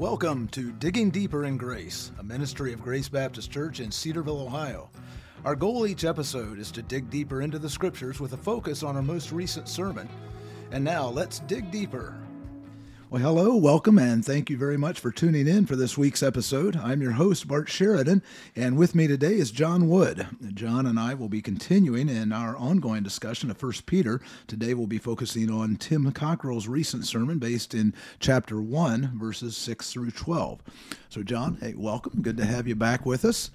Welcome to Digging Deeper in Grace, a ministry of Grace Baptist Church in Cedarville, Ohio. Our goal each episode is to dig deeper into the scriptures with a focus on our most recent sermon. And now let's dig deeper. Well, hello, welcome, and thank you very much for tuning in for this week's episode. I'm your host, Bart Sheridan, and with me today is Jon Wood. Jon and I will be continuing in our ongoing discussion of 1 Peter. Today we'll be focusing on Tim Cockrell's recent sermon based in chapter 1, verses 6 through 12. So, Jon, hey, welcome. Good to have you back with us.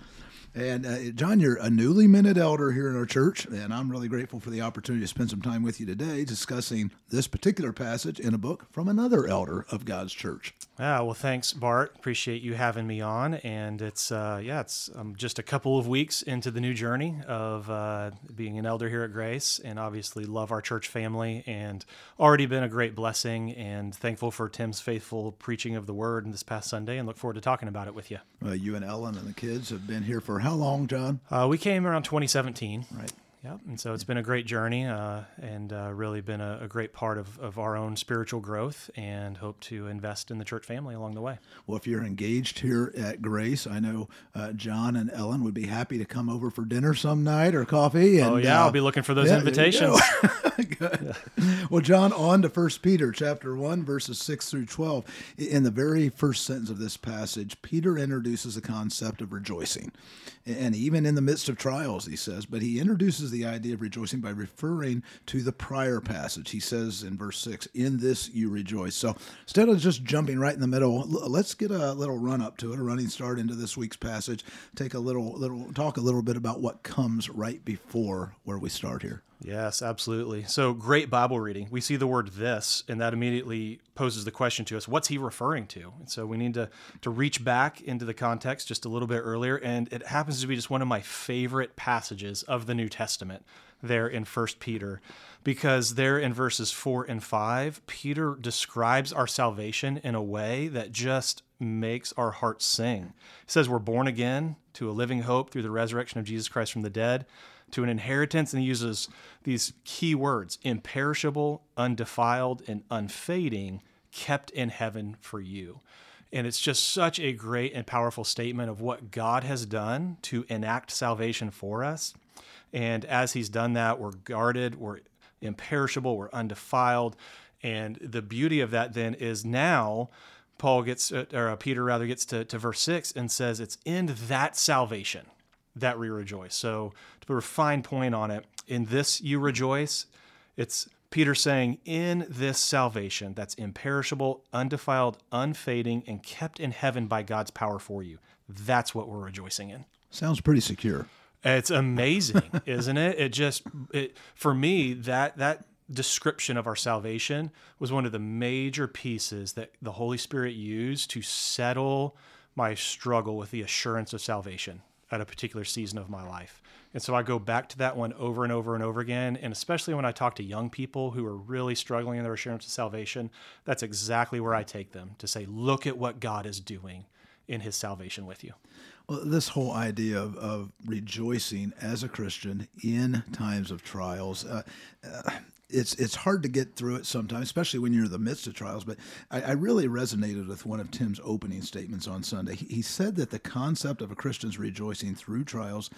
And uh, Jon, you're a newly minted elder here in our church, and I'm really grateful for the opportunity to spend some time with you today discussing this particular passage in a book from another elder of God's church. Yeah, well, thanks, Bart. Appreciate you having me on. And it's uh, yeah, it's um, just a couple of weeks into the new journey of uh, being an elder here at Grace, and obviously love our church family, and already been a great blessing. And thankful for Tim's faithful preaching of the Word this past Sunday, and look forward to talking about it with you. You and Ellen and the kids have been here for how long, Jon? Uh, we came around 2017. Right. Yeah, and so it's been a great journey uh, and uh, really been a, a, great part of, of our own spiritual growth and hope to invest in the church family along the way. Well, if you're engaged here at Grace, I know uh, Jon and Ellen would be happy to come over for dinner some night or coffee. And, oh, yeah, I'll uh, be looking for those yeah, invitations. Good. Yeah. Well, Jon, on to First Peter chapter 1, verses 6 through 12. In the very first sentence of this passage, Peter introduces the concept of rejoicing. And even in the midst of trials, he says, but he introduces the idea of rejoicing by referring to the prior passage. He says in verse 6, In this you rejoice. So instead of just jumping right in the middle, let's get a little run up to it, a running start into this week's passage. Take a little, little talk a little bit about what comes right before where we start here. Yes, absolutely. So great Bible reading. We see the word this, and that immediately poses the question to us what's he referring to? And so we need to, to reach back into the context just a little bit earlier. And it happens to be just one of my favorite passages of the New Testament there in First Peter, because there in verses four and five, Peter describes our salvation in a way that just makes our hearts sing. He says, We're born again to a living hope through the resurrection of Jesus Christ from the dead to an inheritance, and he uses these key words imperishable, undefiled, and unfading, kept in heaven for you. And it's just such a great and powerful statement of what God has done to enact salvation for us. And as he's done that, we're guarded, we're imperishable, we're undefiled. And the beauty of that then is now Paul gets, uh, or uh, Peter rather, gets to, to verse six and says, It's in that salvation that we rejoice. So to put a fine point on it, in this you rejoice. It's Peter saying, in this salvation that's imperishable, undefiled, unfading, and kept in heaven by God's power for you. That's what we're rejoicing in. Sounds pretty secure. It's amazing, isn't it? It just it for me that that description of our salvation was one of the major pieces that the Holy Spirit used to settle my struggle with the assurance of salvation at a particular season of my life. And so I go back to that one over and over and over again. And especially when I talk to young people who are really struggling in their assurance of salvation, that's exactly where I take them to say, look at what God is doing in his salvation with you. Well, this whole idea of, of rejoicing as a Christian in times of trials, uh, uh, it's it's hard to get through it sometimes, especially when you're in the midst of trials. But I, I really resonated with one of Tim's opening statements on Sunday. He, said that the concept of a Christian's rejoicing through trials,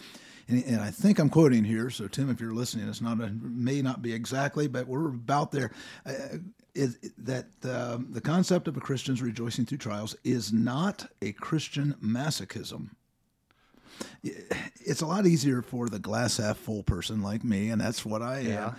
and, and, I think I'm quoting here. So Tim, if you're listening, it's not a, may not be exactly, but we're about there. Uh, is that um, the concept of a Christian's rejoicing through trials is not a Christian masochism it's a lot easier for the glass half full person like me, and that's what I yeah.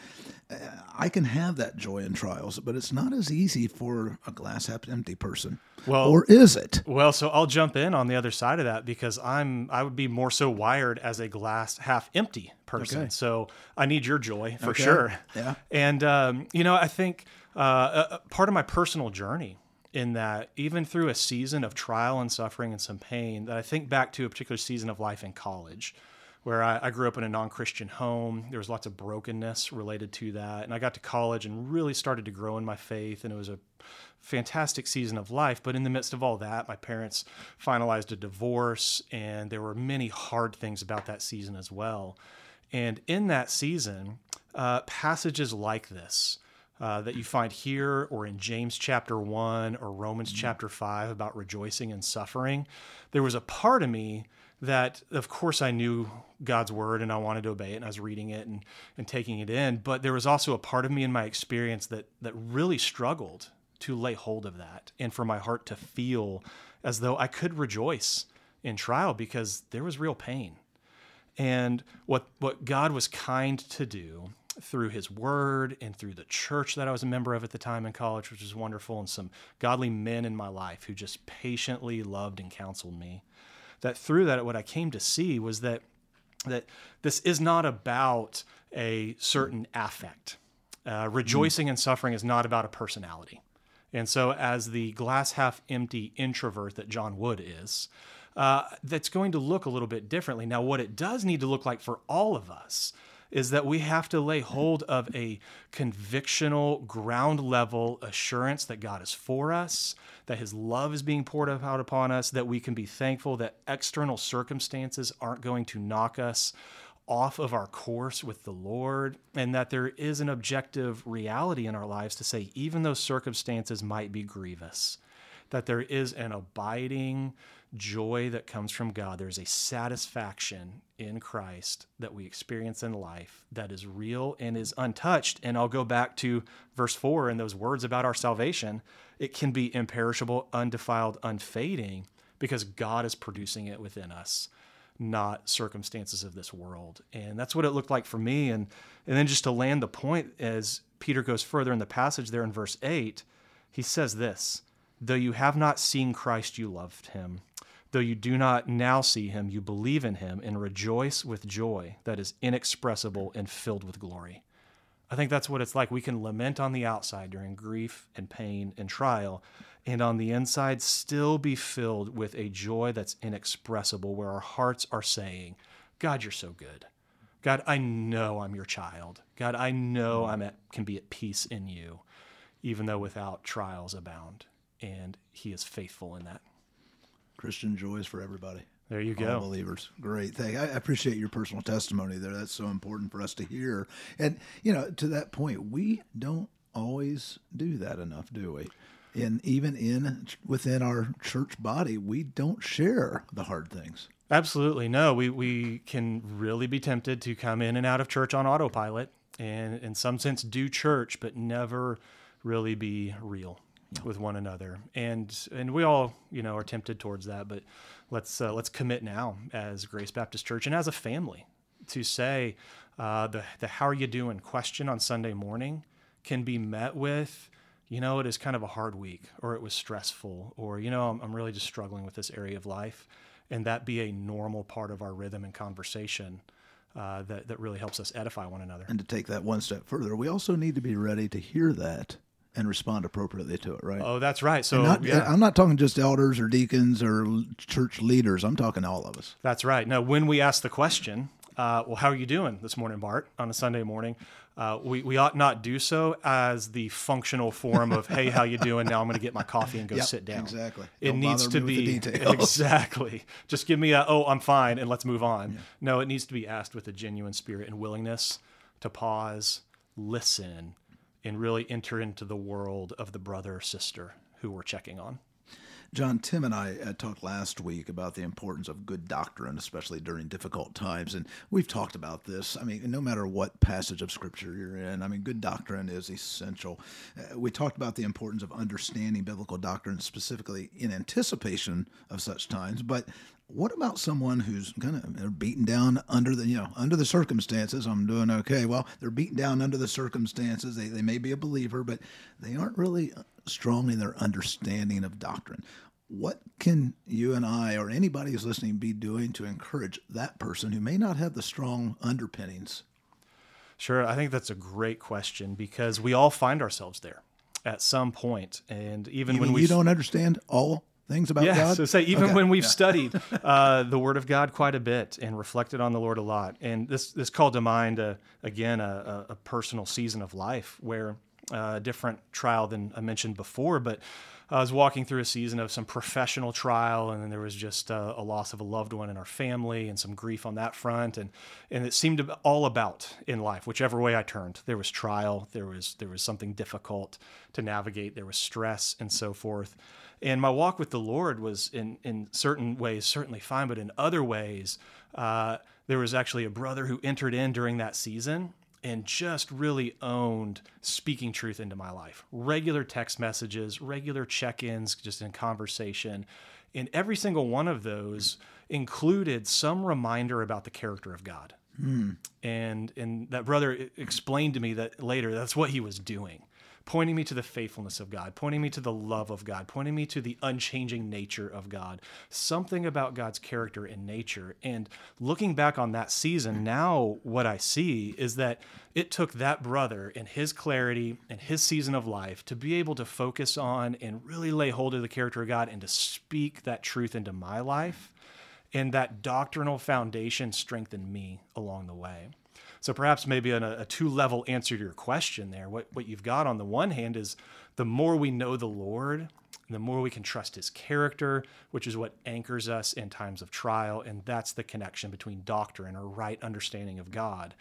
am. I can have that joy in trials, but it's not as easy for a glass half empty person. Well, or is it? Well, so I'll jump in on the other side of that because I'm I would be more so wired as a glass half empty person. Okay. So I need your joy for okay. sure. Yeah. And um, you know, I think uh, a, part of my personal journey in that even through a season of trial and suffering and some pain, that I think back to a particular season of life in college where I, I, grew up in a non-Christian home. There was lots of brokenness related to that, and I got to college and really started to grow in my faith, and it was a fantastic season of life. But in the midst of all that, my parents finalized a divorce, and there were many hard things about that season as well. And in that season, uh, passages like this uh, that you find here or in James chapter 1 or Romans chapter 5 about rejoicing and suffering, there was a part of me that, of course, I knew God's word and I wanted to obey it and I was reading it and, and taking it in. But there was also a part of me in my experience that, that really struggled to lay hold of that and for my heart to feel as though I could rejoice in trial because there was real pain. And what, what God was kind to do through his word and through the church that I was a member of at the time in college, which was wonderful, and some godly men in my life who just patiently loved and counseled me. That through that, what I came to see was that that this is not about a certain affect. Uh, rejoicing mm. and suffering is not about a personality. And so, as the glass half empty introvert that Jon Wood is, uh, that's going to look a little bit differently. Now, what it does need to look like for all of us is that we have to lay hold of a convictional, ground level assurance that God is for us, that His love is being poured out upon us, that we can be thankful that external circumstances aren't going to knock us off of our course with the Lord, and that there is an objective reality in our lives to say, even though circumstances might be grievous, that there is an abiding joy that comes from God. There's a satisfaction in Christ that we experience in life that is real and is untouched. And I'll go back to verse 4 and those words about our salvation. It can be imperishable, undefiled, unfading because God is producing it within us not circumstances of this world. And that's what it looked like for me. And and then just to land the point as Peter goes further in the passage there in verse 8, he says this, though you have not seen Christ, you loved him. Though you do not now see him, you believe in him and rejoice with joy that is inexpressible and filled with glory. I think that's what it's like. We can lament on the outside during grief and pain and trial, and on the inside still be filled with a joy that's inexpressible, where our hearts are saying, God, you're so good. God, I know I'm your child. God, I know at, can be at peace in you, even though without trials abound. And he is faithful in that. Christian joys for everybody. There you go. All believers. Great thing. I appreciate your personal testimony there. That's so important for us to hear. And, you know, to that point, we don't always do that enough, do we? And even in within our church body, we don't share the hard things. Absolutely. No, we, we can really be tempted to come in and out of church on autopilot and in some sense do church, but never really be real with one another. And and we all, you know, are tempted towards that, but let's uh, let's commit now as Grace Baptist Church and as a family to say uh, the the how are you doing question on Sunday morning can be met with you know it is kind of a hard week or it was stressful or you know I'm, I'm really just struggling with this area of life and that be a normal part of our rhythm and conversation uh, that that really helps us edify one another and to take that one step further we also need to be ready to hear that and respond appropriately to it, right? Oh, that's right. So not, yeah. I'm not talking just elders or deacons or church leaders. I'm talking all of us. That's right. Now, when we ask the question, uh, well, how are you doing this morning, Bart, on a Sunday morning? Uh, we, we ought not do so as the functional form of, hey, how you doing? Now I'm going to get my coffee and go yep, sit down. Exactly. It Don't needs to be exactly. Just give me a, oh, I'm fine, and let's move on. Yeah. No, it needs to be asked with a genuine spirit and willingness to pause, listen, and really enter into the world of the brother or sister who we're checking on. Jon, Tim and I uh, talked last week about the importance of good doctrine, especially during difficult times. And we've talked about this. I mean, no matter what passage of Scripture you're in, I mean, good doctrine is essential. Uh, we talked about the importance of understanding biblical doctrine, specifically in anticipation of such times. But what about someone who's kind of they're beaten down under the you know under the circumstances? I'm doing okay. Well they're beaten down under the circumstances. They, they may be a believer but they aren't really uh, strong in their understanding of doctrine. What can you and i or anybody who's listening be doing to encourage that person who may not have the strong underpinnings? Sure. I think that's a great question because we all find ourselves there at some point. And even you when we you don't understand all things about yeah, God? So say even okay. when we've yeah. studied uh, the Word of God quite a bit and reflected on the Lord a lot, and this this called to mind a, again a, a, personal season of life where uh, a different trial than I mentioned before, but I was walking through a season of some professional trial, and then there was just uh, a loss of a loved one in our family and some grief on that front, and and it seemed all about in life, whichever way I turned. There was trial, there was there was something difficult to navigate, there was stress, and so forth. And my walk with the Lord was in in certain ways certainly fine, but in other ways, uh, there was actually a brother who entered in during that season and just really owned speaking truth into my life. Regular text messages, regular check ins, just in conversation. And every single one of those included some reminder about the character of God. Mm. And, and that brother explained to me that later that's what he was doing pointing me to the faithfulness of God, pointing me to the love of God, pointing me to the unchanging nature of God, something about God's character and nature. And looking back on that season, now what I see is that it took that brother and his clarity and his season of life to be able to focus on and really lay hold of the character of God and to speak that truth into my life. And that doctrinal foundation strengthened me along the way. So perhaps maybe a, two level answer to your question there. What what you've got on the one hand is the more we know the Lord, the more we can trust His character, which is what anchors us in times of trial, and that's the connection between doctrine or right understanding of God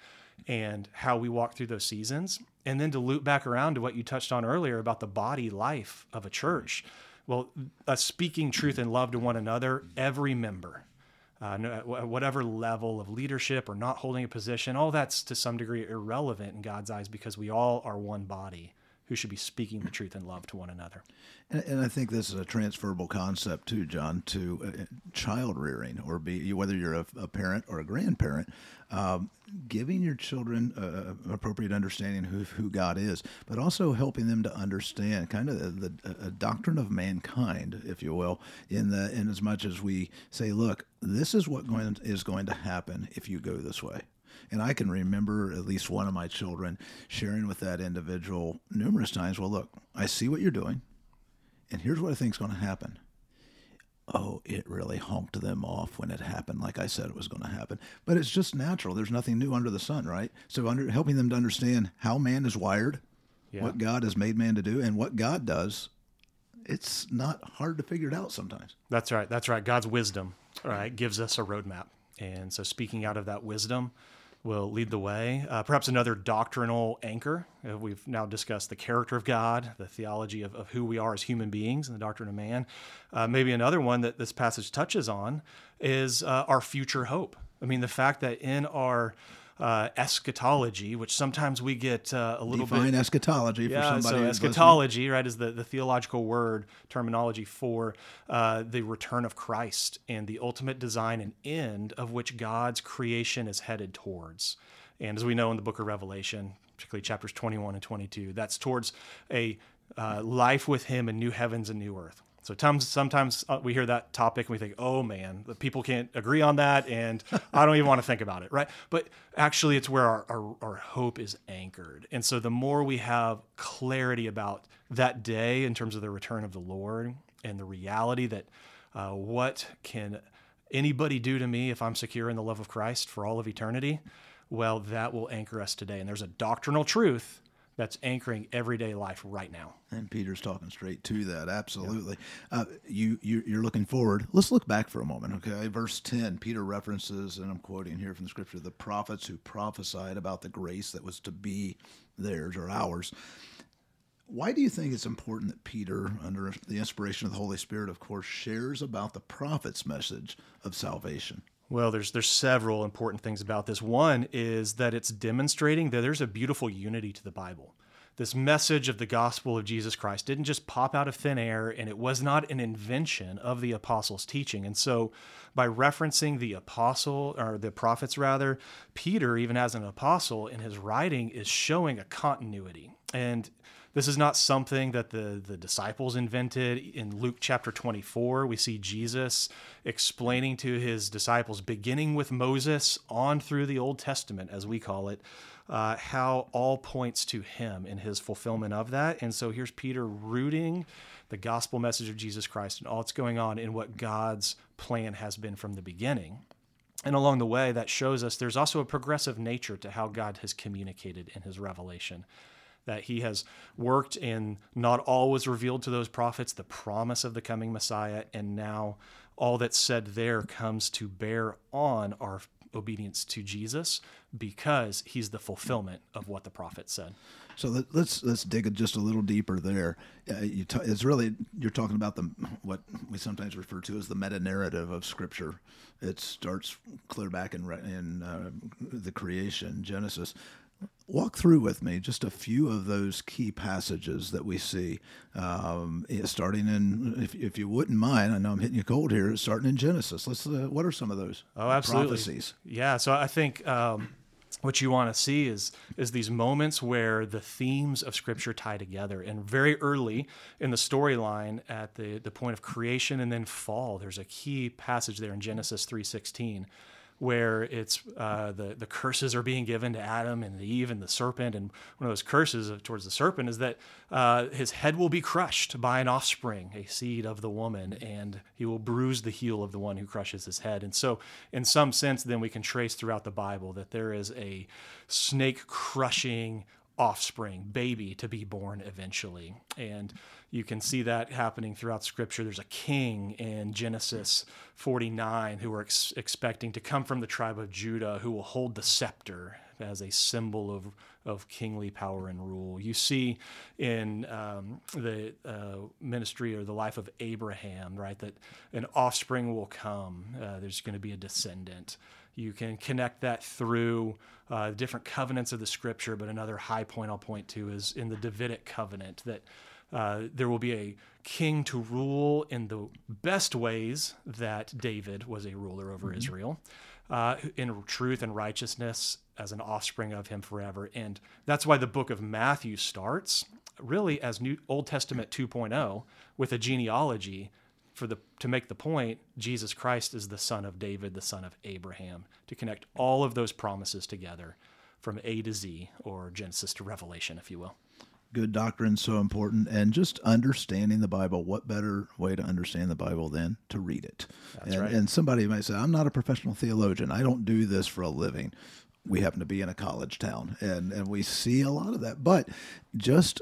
and how we walk through those seasons. And then to loop back around to what you touched on earlier about the body life of a church. Well, uh, speaking truth and love to one another, every member, uh, whatever level of leadership or not holding a position, all that's to some degree irrelevant in God's eyes because we all are one body who should be speaking the truth in love to one another. And, and I think this is a transferable concept too, Jon, to uh, child rearing, or be whether you're a, a parent or a grandparent, um, giving your children uh, appropriate understanding of who, who God is, but also helping them to understand kind of the, the doctrine of mankind, if you will, in the in as much as we say, look, this is what going is going to happen if you go this way. And I can remember at least one of my children sharing with that individual numerous times, well, look, I see what you're doing, and here's what I think is going to happen. Oh, it really honked them off when it happened, like I said it was going to happen. But it's just natural. There's nothing new under the sun, right? So, under, helping them to understand how man is wired, yeah. what God has made man to do, and what God does, it's not hard to figure it out sometimes. That's right. That's right. God's wisdom, right, gives us a roadmap. And so, speaking out of that wisdom, will lead the way. Uh, perhaps another doctrinal anchor. Uh, we've now discussed the character of God, the theology of, of, who we are as human beings, and the doctrine of man. Uh, maybe another one that this passage touches on is uh, our future hope. I mean, the fact that in our uh, eschatology, which sometimes we get uh, a little Define bit. eschatology yeah, for somebody. So eschatology, listening. right, is the, the theological word terminology for uh, the return of Christ and the ultimate design and end of which God's creation is headed towards. And as we know in the book of Revelation, particularly chapters 21 and 22, that's towards a uh, life with Him in new heavens and new earth. So sometimes, sometimes uh, we hear that topic and we think, oh man, the people can't agree on that, and I don't even want to think about it, right? But actually, it's where our, our, our, hope is anchored. And so the more we have clarity about that day in terms of the return of the Lord and the reality that uh, what can anybody do to me if I'm secure in the love of Christ for all of eternity, well, that will anchor us today. And there's a doctrinal truth that's anchoring everyday life right now. And Peter's talking straight to that. Absolutely. Uh, you, you you're looking forward. Let's look back for a moment. Okay, verse ten. Peter references, and I'm quoting here from the scripture, the prophets who prophesied about the grace that was to be theirs or ours. Why do you think it's important that Peter, under the inspiration of the Holy Spirit, of course, shares about the prophet's message of salvation? Well, there's there's several important things about this. One is that it's demonstrating that there's a beautiful unity to the Bible. This message of the gospel of Jesus Christ didn't just pop out of thin air, and it was not an invention of the apostles' teaching. And so, by referencing the apostle or the prophets, rather, Peter, even as an apostle in his writing, is showing a continuity. And this is not something that the, the disciples invented. In Luke chapter 24, we see Jesus explaining to his disciples, beginning with Moses on through the Old Testament, as we call it, uh, how all points to him and his fulfillment of that. And so here's Peter rooting the gospel message of Jesus Christ and all that's going on in what God's plan has been from the beginning. And along the way, that shows us there's also a progressive nature to how God has communicated in his revelation that he has worked and not all was revealed to those prophets, the promise of the coming Messiah, and now all that's said there comes to bear on our obedience to Jesus because he's the fulfillment of what the prophet said. So let, us let's dig just a little deeper there. Uh, t- it's really you're talking about the what we sometimes refer to as the meta narrative of Scripture. It starts clear back in in uh, the creation, Genesis. Walk through with me just a few of those key passages that we see, um, starting in, if, if you wouldn't mind, I know I'm hitting you cold here, starting in Genesis. Let's. Uh, what are some of those? Oh, absolutely. Prophecies? Yeah. So I think. Um, what you want to see is is these moments where the themes of scripture tie together and very early in the storyline at the the point of creation and then fall there's a key passage there in Genesis 3:16 where it's uh, the the curses are being given to Adam and Eve and the serpent, and one of those curses towards the serpent is that uh, his head will be crushed by an offspring, a seed of the woman, and he will bruise the heel of the one who crushes his head. And so, in some sense, then we can trace throughout the Bible that there is a snake crushing offspring, baby to be born eventually. And you can see that happening throughout scripture. There's a king in Genesis 49 who are ex- expecting to come from the tribe of Judah who will hold the scepter as a symbol of, of kingly power and rule. You see in um, the uh, ministry or the life of Abraham, right, that an offspring will come. Uh, there's going to be a descendant. You can connect that through uh, different covenants of the scripture, but another high point I'll point to is in the Davidic covenant that uh, there will be a king to rule in the best ways that David was a ruler over mm-hmm. Israel, uh, in truth and righteousness as an offspring of him forever. And that's why the book of Matthew starts really as New Old Testament 2.0 with a genealogy for the to make the point Jesus Christ is the son of David, the son of Abraham, to connect all of those promises together from A to Z or Genesis to Revelation, if you will. Good doctrine so important and just understanding the Bible. What better way to understand the Bible than to read it? That's and, right. and somebody might say, I'm not a professional theologian. I don't do this for a living. We happen to be in a college town and, and we see a lot of that. But just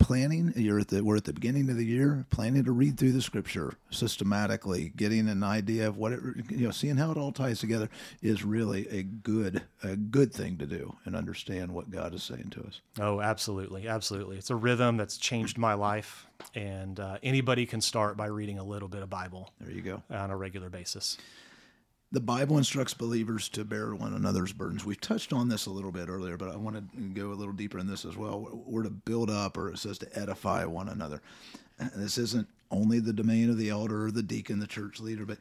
planning you're at the we're at the beginning of the year planning to read through the scripture systematically. Getting an idea of what it you know seeing how it all ties together is really a good a good thing to do and understand what god is saying to us. Oh absolutely. Absolutely. It's a rhythm that's changed my life. And uh, anybody can start by reading a little bit of bible there you go. on a regular basis the Bible instructs believers to bear one another's burdens. We've touched on this a little bit earlier, but I want to go a little deeper in this as well. We're to build up, or it says to edify one another. This isn't only the domain of the elder or the deacon, the church leader, but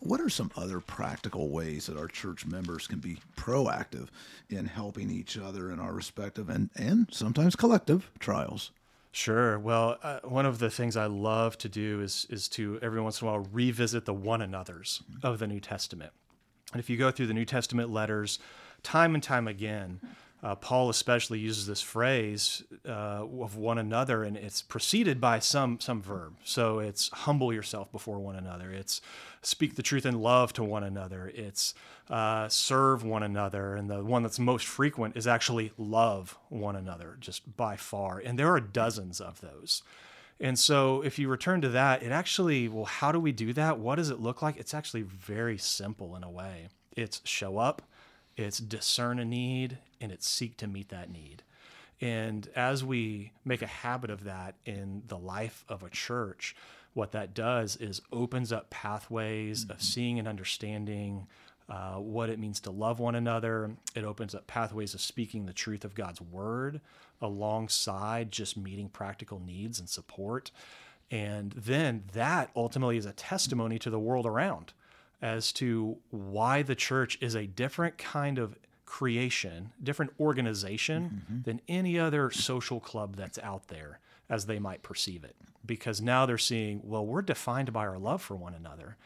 what are some other practical ways that our church members can be proactive in helping each other in our respective and, and sometimes collective trials? Sure. Well, uh, one of the things I love to do is is to every once in a while revisit the one another's of the New Testament. And if you go through the New Testament letters, time and time again, uh, Paul especially uses this phrase uh, of one another, and it's preceded by some some verb. So it's humble yourself before one another. It's speak the truth in love to one another. It's uh, serve one another, and the one that's most frequent is actually love one another, just by far. And there are dozens of those. And so, if you return to that, it actually, well, how do we do that? What does it look like? It's actually very simple in a way. It's show up, it's discern a need, and it seek to meet that need. And as we make a habit of that in the life of a church, what that does is opens up pathways mm-hmm. of seeing and understanding uh, what it means to love one another. It opens up pathways of speaking the truth of God's word alongside just meeting practical needs and support. And then that ultimately is a testimony to the world around as to why the church is a different kind of creation, different organization mm-hmm. than any other social club that's out there as they might perceive it. Because now they're seeing, well, we're defined by our love for one another.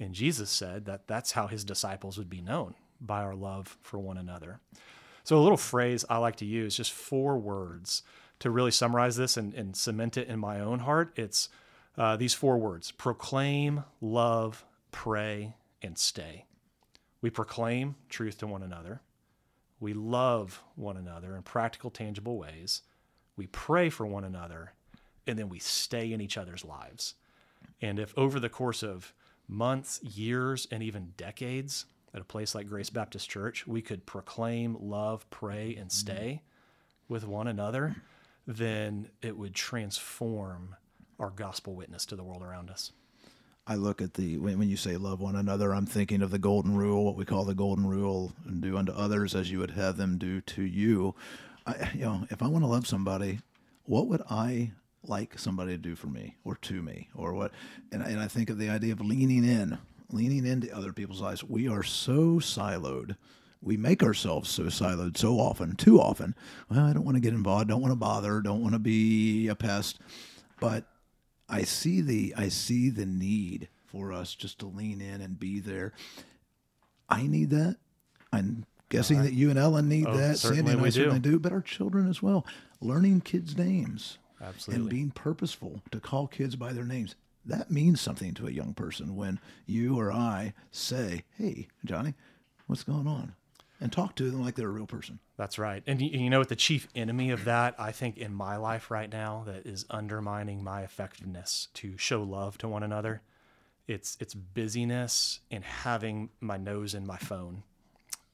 And Jesus said that that's how his disciples would be known by our love for one another. So, a little phrase I like to use, just four words to really summarize this and, and cement it in my own heart. It's uh, these four words proclaim, love, pray, and stay. We proclaim truth to one another. We love one another in practical, tangible ways. we pray for one another, and then we stay in each other's lives. And if over the course of months, years, and even decades at a place like Grace Baptist Church, we could proclaim, love, pray, and mm-hmm. stay with one another, then it would transform our gospel witness to the world around us. I look at the when, when you say love one another, I'm thinking of the golden rule, what we call the golden rule, and do unto others as you would have them do to you. I, you know, if I want to love somebody, what would I like somebody to do for me or to me or what? And, and I think of the idea of leaning in, leaning into other people's lives. We are so siloed. We make ourselves so siloed so often, too often. Well, I don't want to get involved, don't want to bother, don't want to be a pest. But I see the I see the need for us just to lean in and be there. I need that. I'm guessing that you and Ellen need Oh, that. certainly Sandy and I do. certainly do, but our children as well. Learning kids' names Absolutely. and being purposeful to call kids by their names. That means something to a young person when you or I say, "Hey, Johnny, what's going on?" And talk to them like they're a real person. That's right. And you, you know what the chief enemy of that, I think, in my life right now, that is undermining my effectiveness to show love to one another. It's it's busyness and having my nose in my phone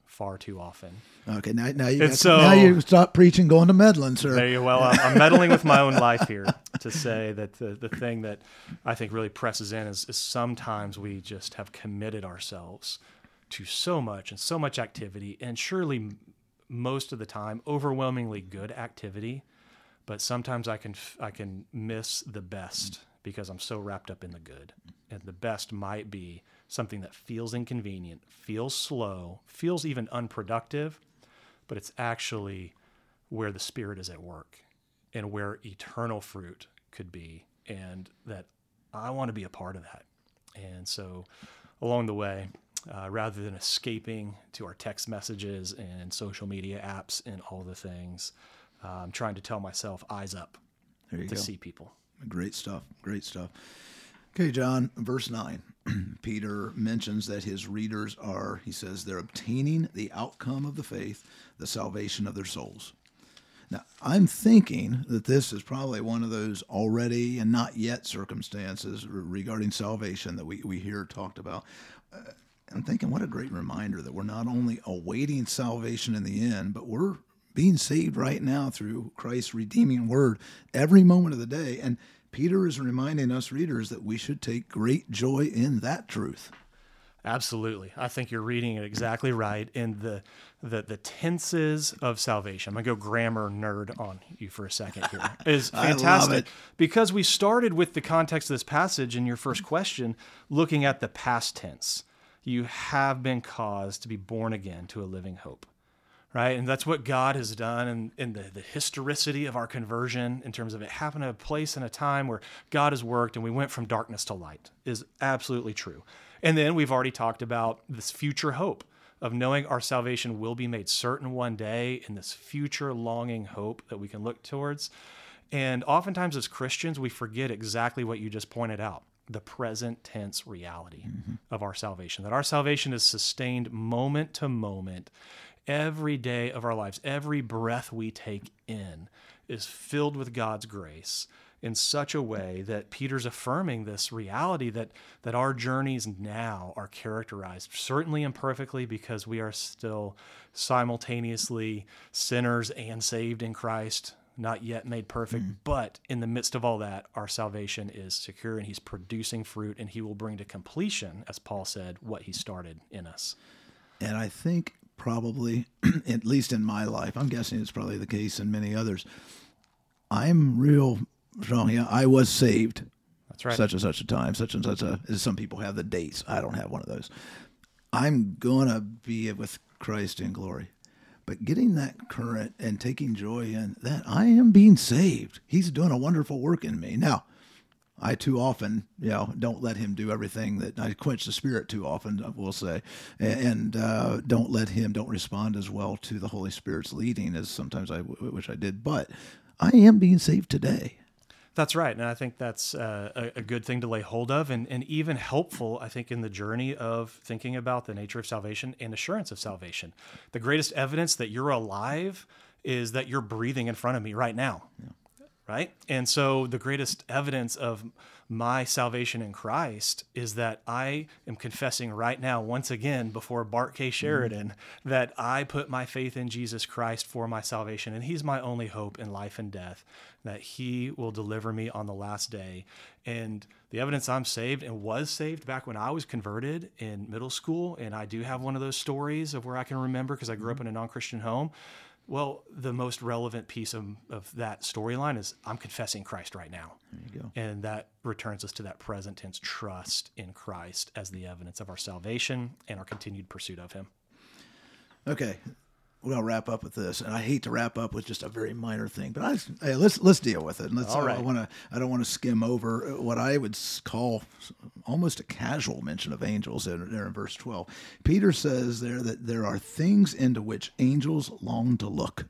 far too often. Okay, now now you got- so- now you stop preaching, going to meddling, sir. There you well, I'm, I'm meddling with my own life here to say that the, the thing that I think really presses in is, is sometimes we just have committed ourselves to so much and so much activity, and surely most of the time, overwhelmingly mm-hmm. good activity. But sometimes I can I can miss the best mm-hmm. because I'm so wrapped up in the good, and the best might be something that feels inconvenient, feels slow, feels even unproductive, but it's actually where the Spirit is at work and where eternal fruit could be. And that I want to be a part of that. And so along the way, uh, rather than escaping to our text messages and social media apps and all the things, uh, I'm trying to tell myself, eyes up There you to go. see people. Great stuff. Great stuff. Okay, Jon, verse 9. Peter mentions that his readers are, he says, they're obtaining the outcome of the faith, the salvation of their souls. Now, I'm thinking that this is probably one of those already and not yet circumstances regarding salvation that we, we hear talked about. Uh, I'm thinking, what a great reminder that we're not only awaiting salvation in the end, but we're being saved right now through Christ's redeeming word every moment of the day. And Peter is reminding us readers that we should take great joy in that truth. Absolutely. I think you're reading it exactly right. And the the the tenses of salvation. I'm gonna go grammar nerd on you for a second here. Is fantastic because we started with the context of this passage in your first question, looking at the past tense. You have been caused to be born again to a living hope. Right. And that's what God has done and in, the, the historicity of our conversion in terms of it happened at a place and a time where God has worked and we went from darkness to light is absolutely true. And then we've already talked about this future hope of knowing our salvation will be made certain one day in this future longing hope that we can look towards. And oftentimes as Christians, we forget exactly what you just pointed out the present tense reality mm-hmm. of our salvation, that our salvation is sustained moment to moment. Every day of our lives, every breath we take in is filled with God's grace in such a way that Peter's affirming this reality that that our journeys now are characterized certainly imperfectly because we are still simultaneously sinners and saved in Christ not yet made perfect mm. but in the midst of all that our salvation is secure and he's producing fruit and he will bring to completion as Paul said what he started in us And I think probably, at least in my life, I'm guessing it's probably the case in many others. I'm real strong. Yeah, I was saved that's right such and such a time, such and such a. As some people have the dates. I don't have one of those. I'm gonna be with Christ in glory. But getting that current and taking joy in that I am being saved. He's doing a wonderful work in me. Now, I too often, you know, don't let him do everything that I quench the spirit too often, we'll say, and uh, don't let him, don't respond as well to the Holy Spirit's leading as sometimes I wish I did. But I am being saved today. That's right. And I think that's uh, a, a good thing to lay hold of and, and even helpful, I think, in the journey of thinking about the nature of salvation and assurance of salvation. The greatest evidence that you're alive is that you're breathing in front of me right now. right? And so the greatest evidence of my salvation in Christ is that I am confessing right now, once again, before Bart K. Sheridan, mm-hmm. that I put my faith in Jesus Christ for my salvation. And He's my only hope in life and death, that He will deliver me on the last day. And the evidence I'm saved and was saved back when I was converted in middle school. And I do have one of those stories of where I can remember because I grew up mm-hmm. in a non Christian home. Well, the most relevant piece of, of that storyline is I'm confessing Christ right now. There you go. And that returns us to that present tense trust in Christ as the evidence of our salvation and our continued pursuit of Him. Okay we're gonna wrap up with this, and I hate to wrap up with just a very minor thing, but I, hey, let's let's deal with it. And let's. All right. I want to. I don't want to skim over what I would call almost a casual mention of angels there in verse twelve. Peter says there that there are things into which angels long to look.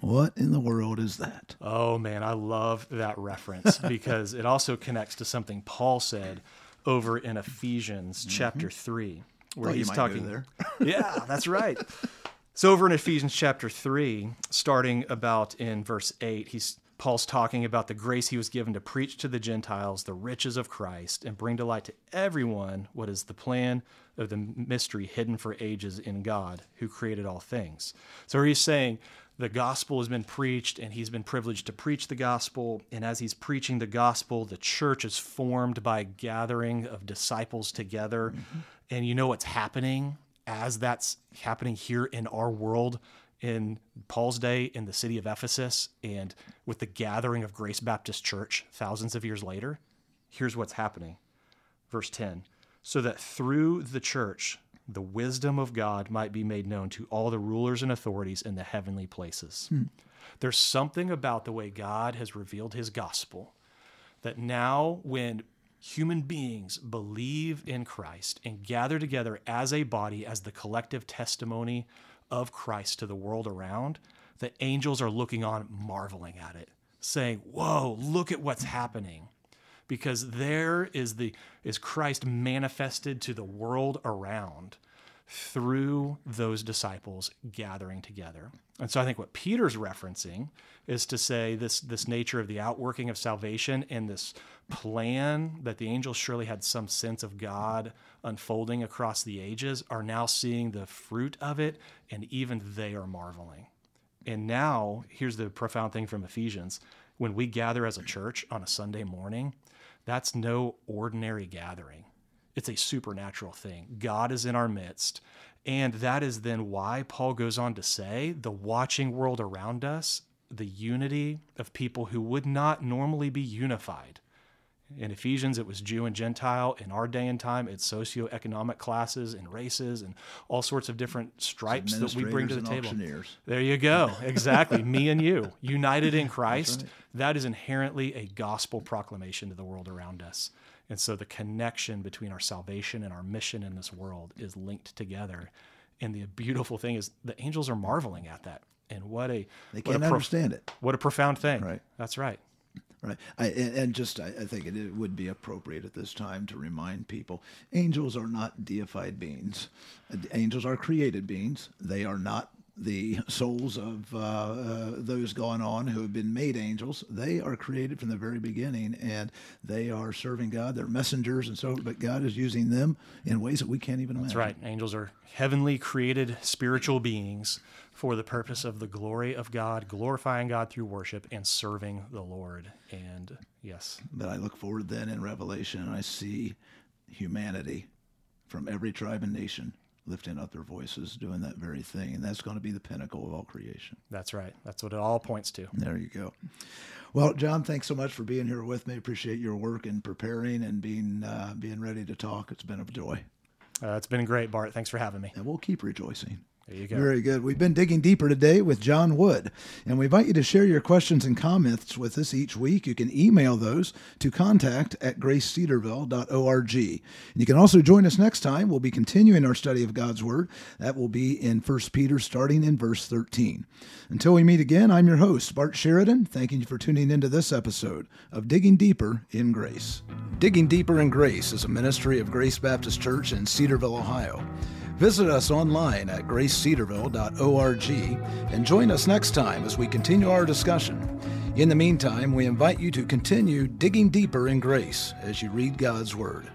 What in the world is that? Oh man, I love that reference because it also connects to something Paul said over in Ephesians mm-hmm. chapter three, where oh, he's talking there. yeah, that's right. So over in Ephesians chapter 3, starting about in verse 8, he's Paul's talking about the grace he was given to preach to the Gentiles the riches of Christ and bring to light to everyone what is the plan of the mystery hidden for ages in God who created all things. So he's saying the gospel has been preached and he's been privileged to preach the gospel. And as he's preaching the gospel, the church is formed by gathering of disciples together. Mm-hmm. And you know what's happening as that's happening here in our world in Paul's day in the city of Ephesus and with the gathering of Grace Baptist Church thousands of years later, here's what's happening. Verse 10 so that through the church, the wisdom of God might be made known to all the rulers and authorities in the heavenly places. Hmm. There's something about the way God has revealed his gospel that now, when human beings believe in Christ and gather together as a body, as the collective testimony of Christ to the world around, the angels are looking on, marveling at it, saying, Whoa, look at what's happening. Because there is the is Christ manifested to the world around through those disciples gathering together. And so I think what Peter's referencing is to say this this nature of the outworking of salvation and this plan that the angels surely had some sense of God unfolding across the ages are now seeing the fruit of it and even they are marveling. And now here's the profound thing from Ephesians when we gather as a church on a Sunday morning, that's no ordinary gathering it's a supernatural thing. God is in our midst. And that is then why Paul goes on to say the watching world around us, the unity of people who would not normally be unified. In Ephesians, it was Jew and Gentile. In our day and time, it's socioeconomic classes and races and all sorts of different stripes that we bring to the table. There you go. Exactly. Me and you, united in Christ. Right. That is inherently a gospel proclamation to the world around us. And so the connection between our salvation and our mission in this world is linked together. And the beautiful thing is the angels are marveling at that. And what a they can't pro- understand it. What a profound thing. Right. That's right. Right. I, and just, I, I think it would be appropriate at this time to remind people angels are not deified beings. Angels are created beings. They are not the souls of uh, uh, those gone on who have been made angels. They are created from the very beginning, and they are serving God. They're messengers, and so. But God is using them in ways that we can't even imagine. That's right. Angels are heavenly created spiritual beings for the purpose of the glory of God, glorifying God through worship and serving the Lord. And yes. But I look forward then in Revelation, and I see humanity from every tribe and nation lifting up their voices, doing that very thing. And that's going to be the pinnacle of all creation. That's right. That's what it all points to. There you go. Well, Jon, thanks so much for being here with me. Appreciate your work in preparing and being uh, being ready to talk. It's been a joy. Uh, it's been great, Bart. Thanks for having me. And we'll keep rejoicing. There you go. Very good. We've been digging deeper today with Jon Wood, and we invite you to share your questions and comments with us each week. You can email those to contact at gracecedarville.org. And you can also join us next time. We'll be continuing our study of God's Word. That will be in 1 Peter, starting in verse 13. Until we meet again, I'm your host, Bart Sheridan, thanking you for tuning into this episode of Digging Deeper in Grace. Digging Deeper in Grace is a ministry of Grace Baptist Church in Cedarville, Ohio. Visit us online at gracecedarville.org and join us next time as we continue our discussion. In the meantime, we invite you to continue digging deeper in grace as you read God's Word.